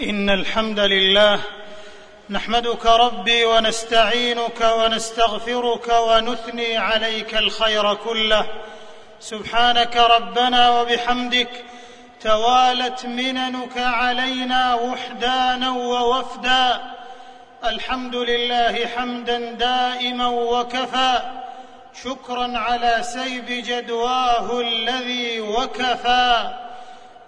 إن الحمد لله نحمدك ربي ونستعينك ونستغفرك ونثني عليك الخير كله. سبحانك ربنا وبحمدك توالت مننك علينا وحدانا ووفدا. الحمد لله حمدا دائما وكفى. شكرا على سيب جدواه الذي وكفى.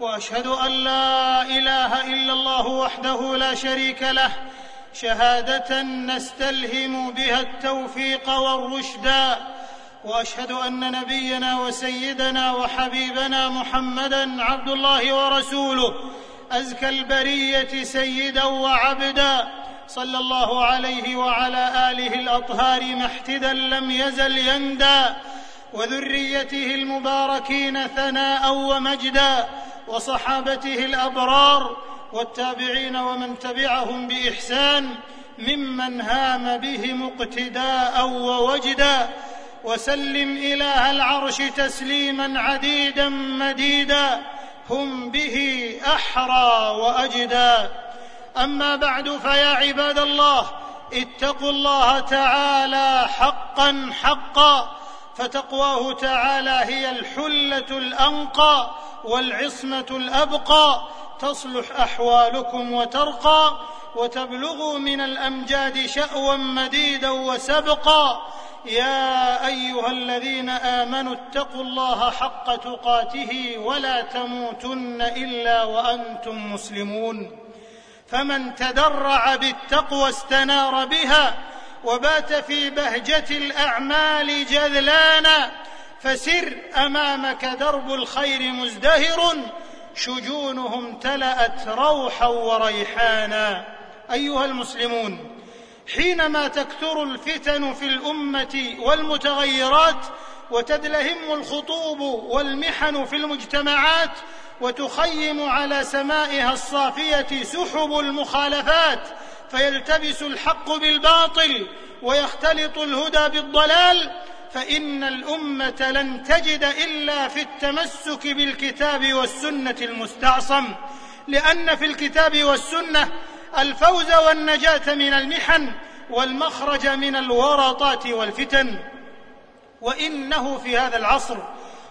وأشهد أن لا إله إلا الله وحده لا شريك له شهادة نستلهم بها التوفيق والرشدا وأشهد أن نبينا وسيدنا وحبيبنا محمدا عبد الله ورسوله أزكى البرية سيدا وعبدا صلى الله عليه وعلى آله الأطهار محتدا لم يزل يندى وذريته المباركين ثناء ومجدا وصحابته الأبرار والتابعين ومن تبعهم بإحسان ممن هام بهم اقتداء ووجدا وسلم اله العرش تسليما عديدا مديدا هم به أحرى وأجدا. أما بعد فيا عباد الله اتقوا الله تعالى حقا حقا. فتقواه تعالى هي الحلة الأنقى والعصمة الأبقى. تصلح أحوالكم وترقى وتبلغوا من الأمجاد شأوا مديدا وسبقا. يا أيها الذين آمنوا اتقوا الله حق تقاته ولا تموتن إلا وأنتم مسلمون. فمن تدرع بالتقوى استنار بها وبات في بهجة الأعمال جذلانا فسر أمامك درب الخير مزدهر شجونه امتلات روحا وريحانا. أيها المسلمون حينما تكثر الفتن في الأمة والمتغيرات وتدلهم الخطوب والمحن في المجتمعات وتخيم على سمائها الصافية سحب المخالفات فيلتبس الحق بالباطل ويختلط الهدى بالضلال فإن الأمة لن تجد إلا في التمسك بالكتاب والسنة المستعصم. لأن في الكتاب والسنة الفوز والنجاة من المحن والمخرج من الورطات والفتن. وإنه في هذا العصر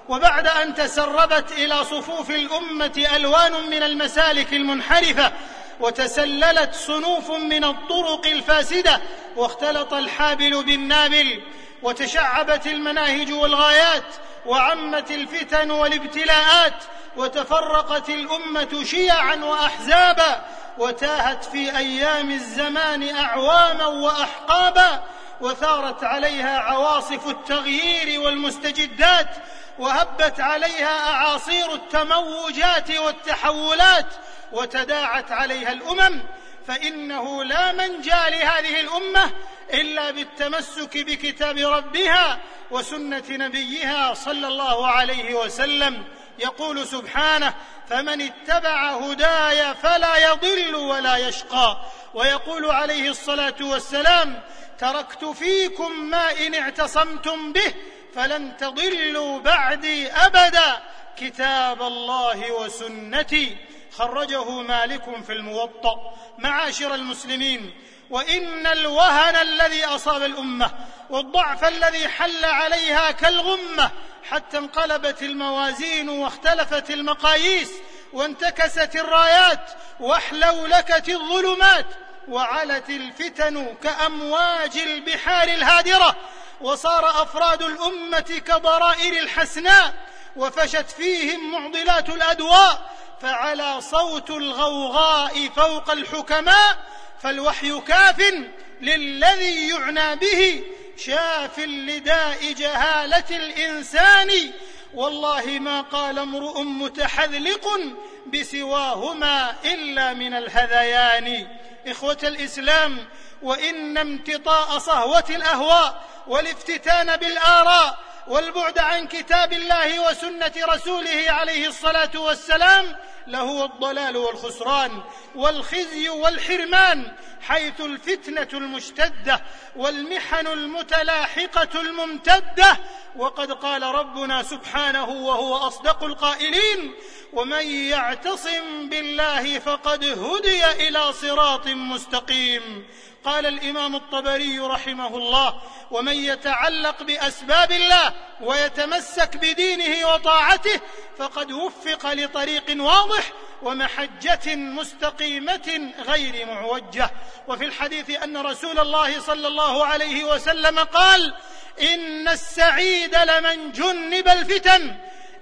وبعد أن تسربت إلى صفوف الأمة ألوان من المسالك المنحرفة وتسللت صنوف من الطرق الفاسدة واختلط الحابل بالنابل وتشعبت المناهج والغايات وعمت الفتن والابتلاءات وتفرقت الأمة شيعا واحزابا وتاهت في أيام الزمان اعواما واحقابا وثارت عليها عواصف التغيير والمستجدات وهبت عليها أعاصير التموجات والتحولات وتداعت عليها الأمم فإنه لا منجى لهذه الأمة إلا بالتمسك بكتاب ربها وسنة نبيها صلى الله عليه وسلم. يقول سبحانه فمن اتبع هداي فلا يضل ولا يشقى ويقول عليه الصلاة والسلام تركت فيكم ما إن اعتصمتم به فلن تضلوا بعدي أبدا. كتاب الله وسنتي خرجه مالك في الموطأ معاشر المسلمين وإن الوهن الذي أصاب الأمة والضعف الذي حل عليها كالغمة حتى انقلبت الموازين واختلفت المقاييس وانتكست الرايات واحلولكت الظلمات وعلت الفتن كأمواج البحار الهادرة وصار أفراد الأمة كضرائر الحسناء وفشت فيهم معضلات الأدواء فعلى صوت الغوغاء فوق الحكماء فالوحي كاف للذي يعنى به شاف لداء جهالة الإنسان. والله ما قال امرؤ متحذلق بسواهما إلا من الهذيان. إخوة الإسلام وإن امتطاء صهوة الأهواء والافتتان بالآراء والبعد عن كتاب الله وسنة رسوله عليه الصلاة والسلام لهو الضلال والخسران والخزي والحرمان حيث الفتنة المشتدة والمحن المتلاحقة الممتدة. وقد قال ربنا سبحانه وهو أصدق القائلين ومن يعتصم بالله فقد هدي إلى صراط مستقيم قال الإمام الطبري رحمه الله ومن يتعلق بأسباب الله ويتمسك بدينه وطاعته فقد وفق لطريق واضح ومحجة مستقيمة غير معوجة. وفي الحديث أن رسول الله صلى الله عليه وسلم قال إن السعيد لمن جنب الفتن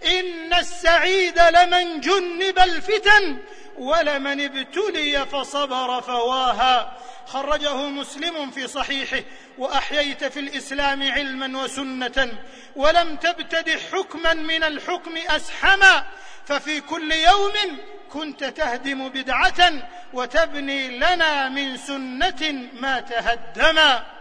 إن السعيد لمن جنب الفتن ولمن ابتلي فصبر فواها. خرجه مسلم في صحيحه وأحييت في الإسلام علما وسنة ولم تبتدع حكما من الحكم أسحما ففي كل يوم كنت تهدم بدعة وتبني لنا من سنة ما تهدما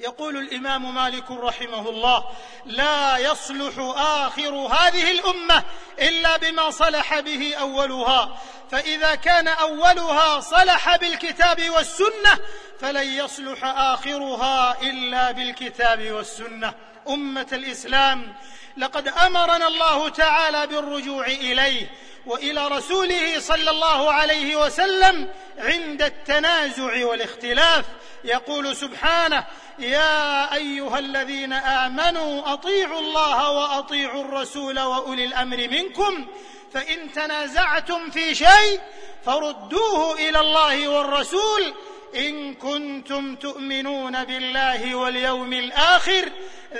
يقول الإمام مالك رحمه الله لا يصلح آخر هذه الأمة إلا بما صلح به أولها فإذا كان أولها صلح بالكتاب والسنة فلن يصلح آخرها إلا بالكتاب والسنة. أمة الإسلام لقد أمرنا الله تعالى بالرجوع إليه وإلى رسوله صلى الله عليه وسلم عند التنازع والاختلاف يقول سبحانه يا أيها الذين آمنوا أطيعوا الله وأطيعوا الرسول وأولي الأمر منكم فإن تنازعتم في شيء فردوه إلى الله والرسول إن كنتم تؤمنون بالله واليوم الآخر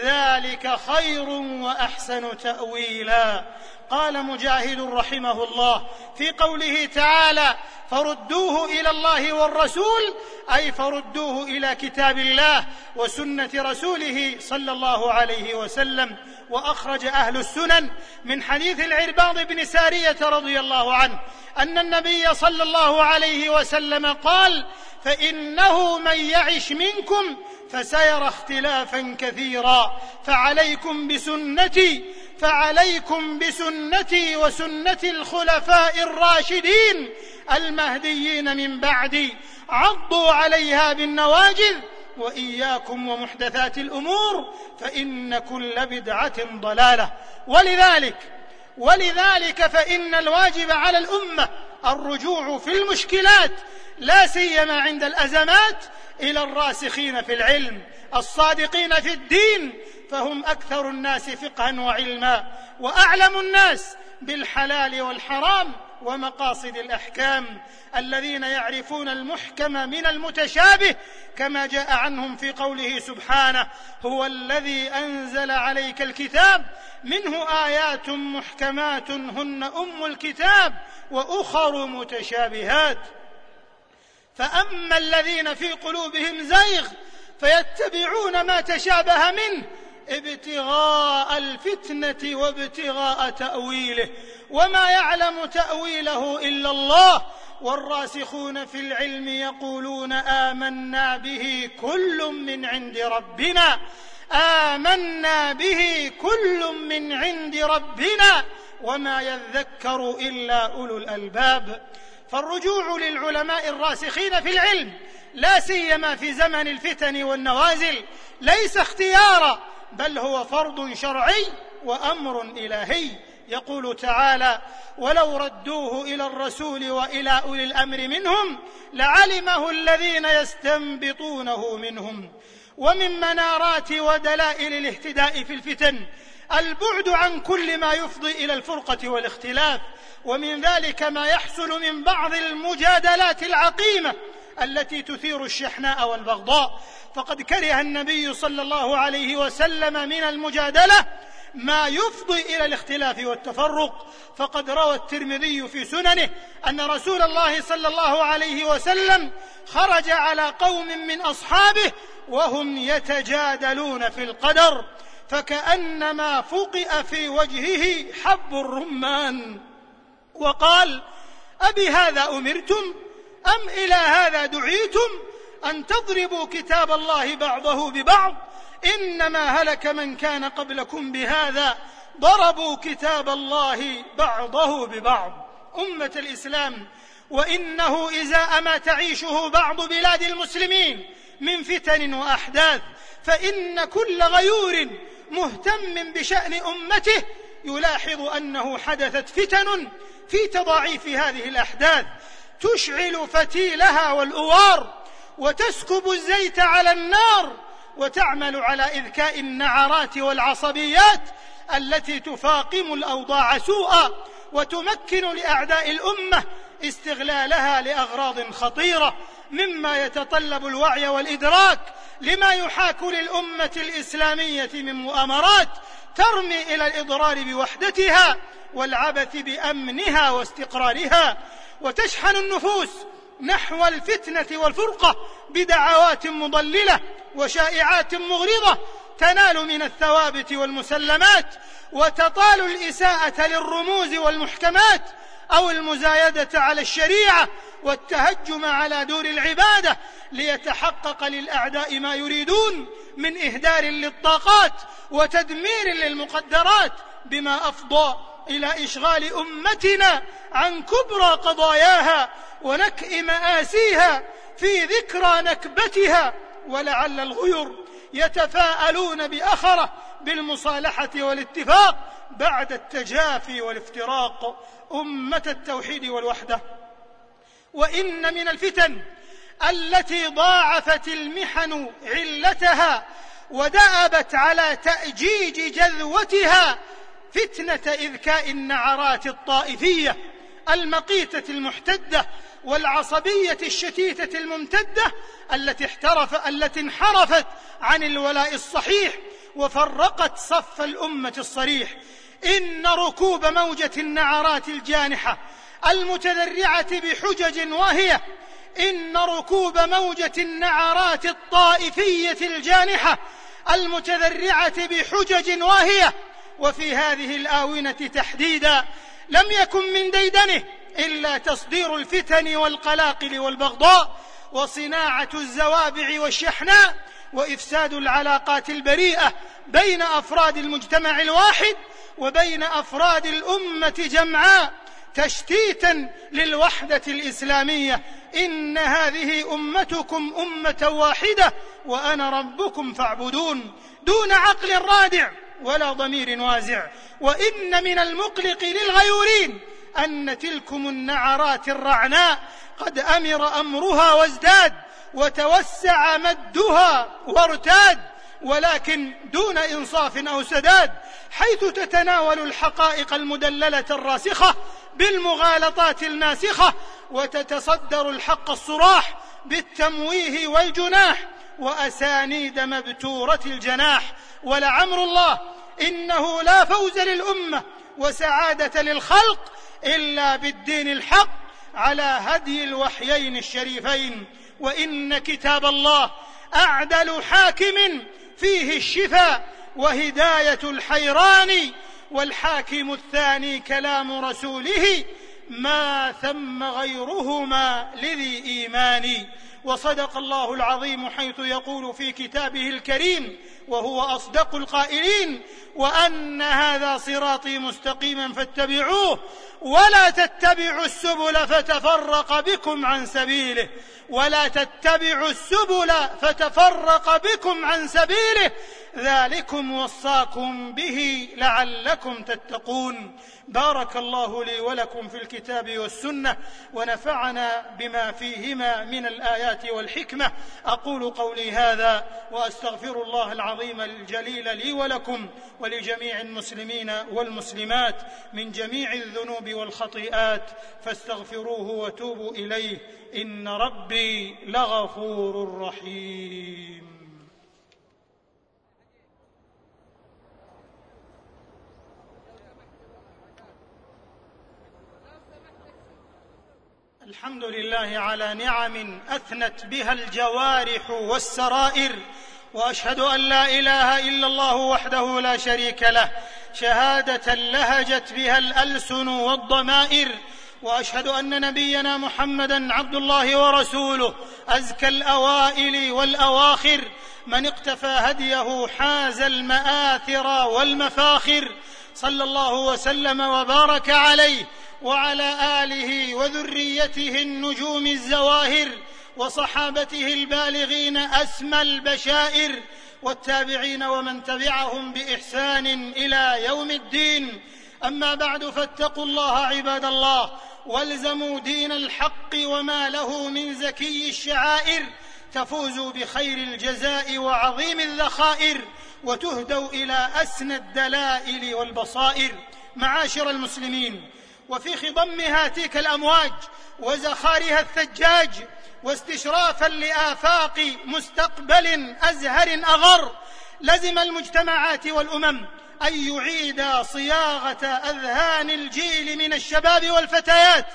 ذلك خير وأحسن تأويلا. قال مجاهد رحمه الله في قوله تعالى فردوه إلى الله والرسول أي فردوه إلى كتاب الله وسنة رسوله صلى الله عليه وسلم. وأخرج أهل السنن من حديث العرباض بن سارية رضي الله عنه أن النبي صلى الله عليه وسلم قال فإنه من يعش منكم فسيرى اختلافا كثيرا. فعليكم بسنتي فعليكم بسنتي وسنة الخلفاء الراشدين المهديين من بعدي. عضوا عليها بالنواجذ وإياكم ومحدثات الأمور فإن كل بدعة ضلالة. ولذلك ولذلك فإن الواجب على الأمة الرجوع في المشكلات لا سيما عند الأزمات إلى الراسخين في العلم الصادقين في الدين فهم أكثر الناس فقها وعلما وأعلم الناس بالحلال والحرام ومقاصد الأحكام الذين يعرفون المحكم من المتشابه كما جاء عنهم في قوله سبحانه هو الذي أنزل عليك الكتاب منه آيات محكمات هن أم الكتاب وأخر متشابهات. فأما الذين في قلوبهم زيغ فيتبعون ما تشابه منه ابتغاء الفتنة وابتغاء تأويله وما يعلم تأويله إلا الله والراسخون في العلم يقولون آمنا به كل من عند ربنا آمنا به كل من عند ربنا وما يذكر إلا أولو الألباب. فالرجوع للعلماء الراسخين في العلم لا سيما في زمن الفتن والنوازل ليس اختيارا بل هو فرض شرعي وأمر إلهي. يقول تعالى ولو ردوه إلى الرسول وإلى أولي الأمر منهم لعلمه الذين يستنبطونه منهم. ومن منارات ودلائل الاهتداء في الفتن البعد عن كل ما يفضي إلى الفرقة والاختلاف ومن ذلك ما يحصل من بعض المجادلات العقيمة التي تثير الشحناء والبغضاء. فقد كره النبي صلى الله عليه وسلم من المجادلة ما يفضي إلى الاختلاف والتفرق. فقد روى الترمذي في سننه أن رسول الله صلى الله عليه وسلم خرج على قوم من أصحابه وهم يتجادلون في القدر. فكأنما فقئ في وجهه حب الرمان. وقال أبهذا أمرتم؟ أم إلى هذا دعيتم؟ أن تضربوا كتاب الله بعضه ببعض؟ إنما هلك من كان قبلكم بهذا. ضربوا كتاب الله بعضه ببعض. أمة الإسلام وإنه ازاء ما تعيشه بعض بلاد المسلمين من فتن وأحداث فإن كل غيور مهتم بشأن أمته يلاحظ أنه حدثت فتن في تضاعيف هذه الأحداث تشعل فتيلها والأوار وتسكب الزيت على النار وتعمل على إذكاء النعرات والعصبيات التي تفاقم الأوضاع سوءا وتمكن لأعداء الأمة استغلالها لأغراض خطيرة مما يتطلب الوعي والإدراك لما يحاك للأمة الإسلامية من مؤامرات ترمي إلى الإضرار بوحدتها والعبث بأمنها واستقرارها وتشحن النفوس نحو الفتنة والفرقة بدعوات مضللة وشائعات مغرضة تنال من الثوابت والمسلمات وتطال الإساءة للرموز والمحكمات أو المزايدة على الشريعة والتهجم على دور العبادة ليتحقق للأعداء ما يريدون من إهدار للطاقات وتدمير للمقدرات بما أفضى إلى إشغال أمتنا عن كبرى قضاياها ونكء مآسيها في ذكرى نكبتها ولعل الغير يتفاءلون بأخره بالمصالحة والاتفاق بعد التجافي والافتراق أمة التوحيد والوحدة. وإن من الفتن التي ضاعفت المحن علتها ودأبت على تأجيج جذوتها فتنة إذكاء النعرات الطائفية المقيتة المحتدة والعصبية الشتيتة الممتدة التي احترف التي انحرفت عن الولاء الصحيح وفرقت صف الأمة الصريح. إن ركوب موجة النعرات الجانحة المتذرعة بحجج واهية إن ركوب موجة النعرات الطائفية الجانحة المتذرعة بحجج واهية وفي هذه الآونة تحديدا لم يكن من ديدنه إلا تصدير الفتن والقلاقل والبغضاء وصناعة الزوابع والشحناء وإفساد العلاقات البريئة بين أفراد المجتمع الواحد وبين أفراد الأمة جمعاء تشتيتا للوحدة الإسلامية. إن هذه أمتكم أمة واحدة وأنا ربكم فاعبدون. دون عقل رادع ولا ضمير وازع. وإن من المقلق للغيورين أن تلكم النعرات الرعناء. قد أمر أمرها وازداد وتوسع مدها وارتاد. ولكن دون إنصاف أو سداد حيث تتناول الحقائق المدللة الراسخة بالمغالطات الماسخة وتتصدر الحق الصراح بالتمويه والجناح وأسانيد مبتورة الجناح. ولعمر الله إنه لا فوز للأمة وسعادة للخلق إلا بالدين الحق على هدي الوحيين الشريفين. وإن كتاب الله أعدل حاكم فيه الشفاء وهداية الحيران والحاكم الثاني كلام رسوله ما ثم غيرهما لذي إيمان. وصدق الله العظيم حيث يقول في كتابه الكريم وهو أصدق القائلين وأن هذا صراطي مستقيما فاتبعوه ولا تتبعوا السبل فتفرق بكم عن سبيله ولا تتبعوا السبل فتفرق بكم عن سبيله ذلكم وصاكم به لعلكم تتقون. بارك الله لي ولكم في الكتاب والسنة ونفعنا بما فيهما من الآيات والحكمة. أقول قولي هذا وأستغفر الله العظيم الجليل لي ولكم ولجميع المسلمين والمسلمات من جميع الذنوب والخطيئات فاستغفروه وتوبوا إليه. إن ربي لغفور رحيم. الحمد لله على نعم أثنت بها الجوارح والسرائر وأشهد أن لا إله إلا الله وحده لا شريك له شهادة لهجت بها الألسن والضمائر وأشهد أن نبينا محمدا عبد الله ورسوله أزكى الأوائل والأواخر من اقتفى هديه حاز المآثر والمفاخر صلى الله وسلم وبارك عليه وعلى آله وذريته النجوم الزواهر وصحابته البالغين اسمى البشائر والتابعين ومن تبعهم بإحسان إلى يوم الدين. أما بعد فاتقوا الله عباد الله والزموا دين الحق وما له من زكي الشعائر تفوزوا بخير الجزاء وعظيم الذخائر وتهدوا إلى أسنى الدلائل والبصائر. معاشر المسلمين وفي خضمها تلك الأمواج وزخارها الثجاج واستشرافا لآفاق مستقبل أزهر أغر لزم المجتمعات والأمم أن يعيدا صياغة أذهان الجيل من الشباب والفتيات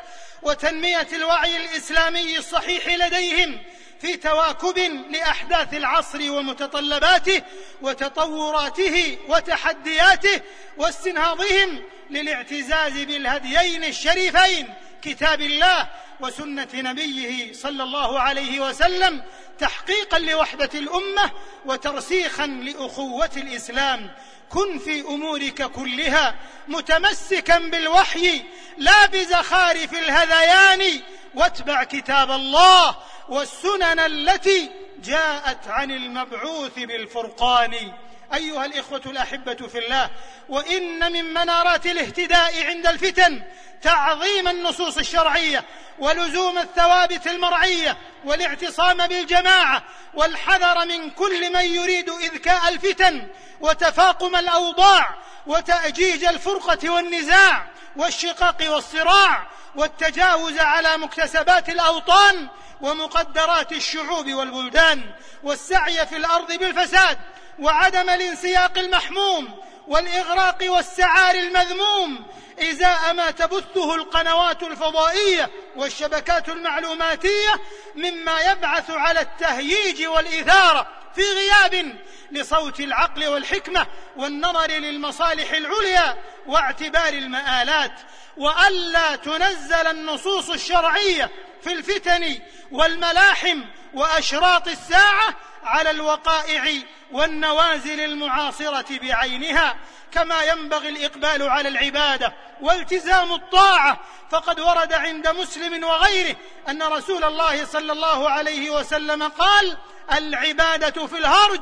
وتنمية الوعي الإسلامي الصحيح لديهم في تواكب لأحداث العصر ومتطلباته وتطوراته وتحدياته واستنهاضهم للاعتزاز بالهديين الشريفين كتاب الله وسنة نبيه صلى الله عليه وسلم تحقيقا لوحدة الأمة وترسيخا لأخوة الإسلام. كن في أمورك كلها متمسكا بالوحي لا بزخارف الهذيان واتبع كتاب الله والسنن التي جاءت عن المبعوث بالفرقان. أيها الإخوة الأحبة في الله وإن من منارات الاهتداء عند الفتن تعظيم النصوص الشرعية ولزوم الثوابت المرعية والاعتصام بالجماعة والحذر من كل من يريد إذكاء الفتن وتفاقم الأوضاع وتأجيج الفرقة والنزاع والشقاق والصراع والتجاوز على مكتسبات الأوطان ومقدرات الشعوب والبلدان والسعي في الأرض بالفساد وعدم الانسياق المحموم والإغراق والسعار المذموم إزاء ما تبثه القنوات الفضائية والشبكات المعلوماتية مما يبعث على التهييج والإثارة. في غياب لصوت العقل والحكمة والنظر للمصالح العليا واعتبار المآلات والا تنزل النصوص الشرعية في الفتن والملاحم وأشراط الساعة على الوقائع والنوازل المعاصرة بعينها كما ينبغي الإقبال على العبادة والتزام الطاعة. فقد ورد عند مسلم وغيره أن رسول الله صلى الله عليه وسلم قال العبادة في الهرج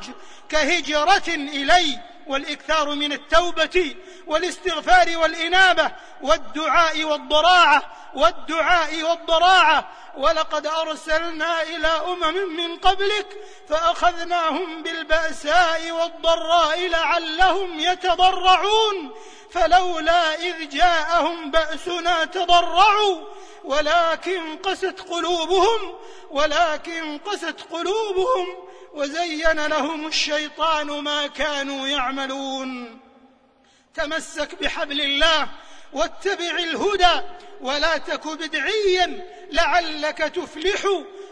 كهجرة إلي. والإكثار من التوبة والاستغفار والإنابة والدعاء والضراعة والدعاء والضراعة. ولقد أرسلنا إلى أمم من قبلك فأخذناهم بالبأساء والضراء لعلهم يتضرعون. فلولا إذ جاءهم بأسنا تضرعوا ولكن قست قلوبهم ولكن قست قلوبهم وزين لهم الشيطان ما كانوا يعملون. تمسك بحبل الله واتبع الهدى ولا تك بدعيا لعلك تفلح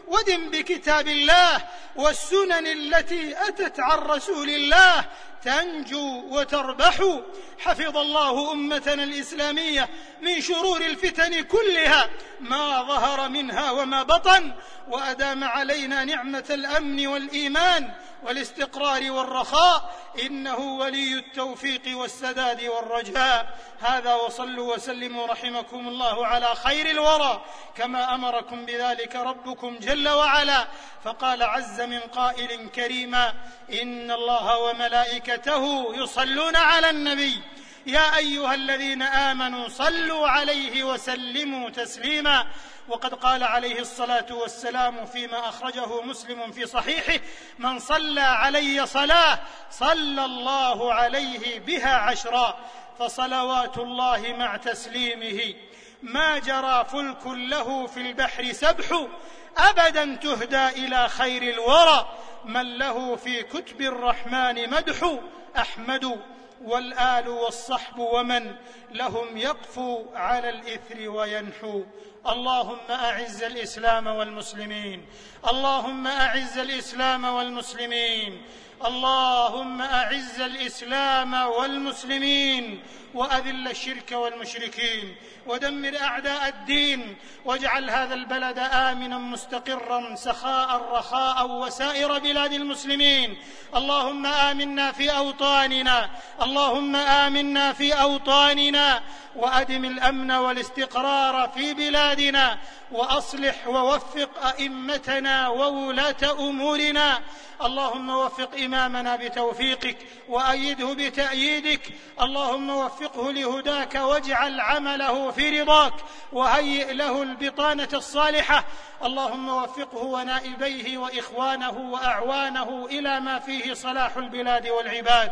ودم بكتاب الله والسنن التي أتت عن رسول الله. تنجو وتربح. حفظ الله أمتنا الإسلامية من شرور الفتن كلها. ما ظهر منها وما بطن. وأدام علينا نعمة الأمن والإيمان. والاستقرار والرخاء إنه ولي التوفيق والسداد والرجاء. هذا وصلوا وسلموا رحمكم الله على خير الورى كما أمركم بذلك ربكم جل وعلا. فقال عز من قائل كريما إن الله وملائكته يصلون على النبي. يا أيها الذين آمنوا صلوا عليه وسلموا تسليما. وقد قال عليه الصلاة والسلام فيما أخرجه مسلم في صحيحه من صلى علي صلاة صلى الله عليه بها عشرا فصلوات الله مع تسليمه. ما جرى فلك له في البحر سبح أبدا تهدى إلى خير الورى. من له في كتب الرحمن مدح أحمد والآل والصحب ومن لهم يقفو على الإثر وينحو. اللهم أعز الإسلام والمسلمين. اللهم أعز الإسلام والمسلمين. اللهم أعز الإسلام والمسلمين وأذل الشرك والمشركين ودمر أعداء الدين واجعل هذا البلد آمنا مستقرا سخاء رخاء وسائر بلاد المسلمين. اللهم آمنا في أوطاننا. اللهم آمنا في أوطاننا. وأدم الأمن والاستقرار في بلادنا. وأصلح ووفق أئمتنا وولاة أمورنا. اللهم وفق إمامنا بتوفيقك وأيده بتأييدك. اللهم وفقه لهداك واجعل عمله في رضاك وهيئ له البطانة الصالحة. اللهم وفقه ونائبيه وإخوانه وأعوانه إلى ما فيه صلاح البلاد والعباد.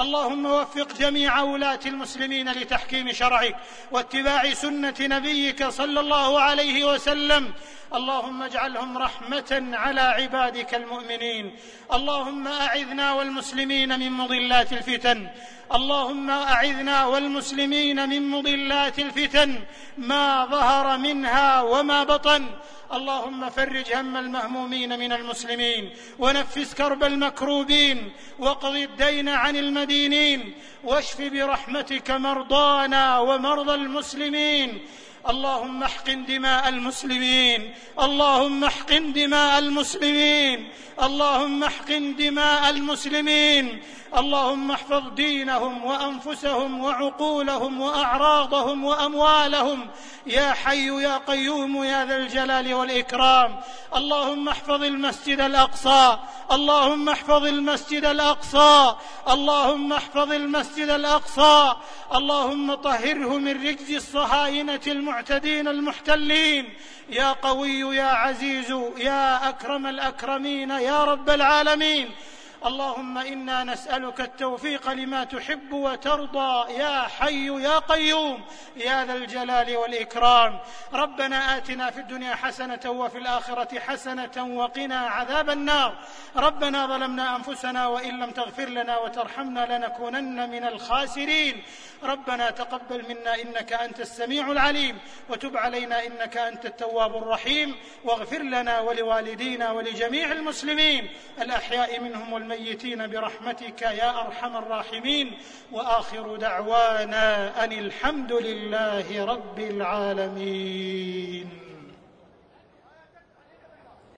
اللهم وفق جميع ولاة المسلمين لتحكيم شرعك واتباع سنة نبيك صلى الله عليه وسلم. اللهم اجعلهم رحمة على عبادك المؤمنين. اللهم أعذنا والمسلمين من مضلات الفتن. اللهم أعذنا والمسلمين من مضلات الفتن ما ظهر منها وما بطن. اللهم فرج هم المهمومين من المسلمين ونفس كرب المكروبين واقض الدين عن المدينين واشف برحمتك مرضانا ومرضى المسلمين. اللهم احقن دماء المسلمين. اللهم احقن دماء المسلمين. اللهم احقن دماء المسلمين. اللهم احفظ دينهم وأنفسهم وعقولهم وأعراضهم وأموالهم. يا حي يا قيوم يا ذا الجلال والإكرام. اللهم احفظ المسجد الأقصى. اللهم احفظ المسجد الأقصى. اللهم احفظ المسجد الأقصى. اللهم طهره من رجز الصهاينة المعتدين المحتلين. يا قوي يا عزيز يا أكرم الأكرمين يا رب العالمين. اللهم إنا نسألك التوفيق لما تحب وترضى يا حي يا قيوم يا ذا الجلال والإكرام. ربنا آتنا في الدنيا حسنة وفي الآخرة حسنة وقنا عذاب النار. ربنا ظلمنا أنفسنا وإن لم تغفر لنا وترحمنا لنكونن من الخاسرين. ربنا تقبل منا إنك أنت السميع العليم. وتب علينا إنك أنت التواب الرحيم. واغفر لنا ولوالدينا ولجميع المسلمين. الأحياء منهم والميتين برحمتك يا أرحم الراحمين. وآخر دعوانا أن الحمد لله رب العالمين.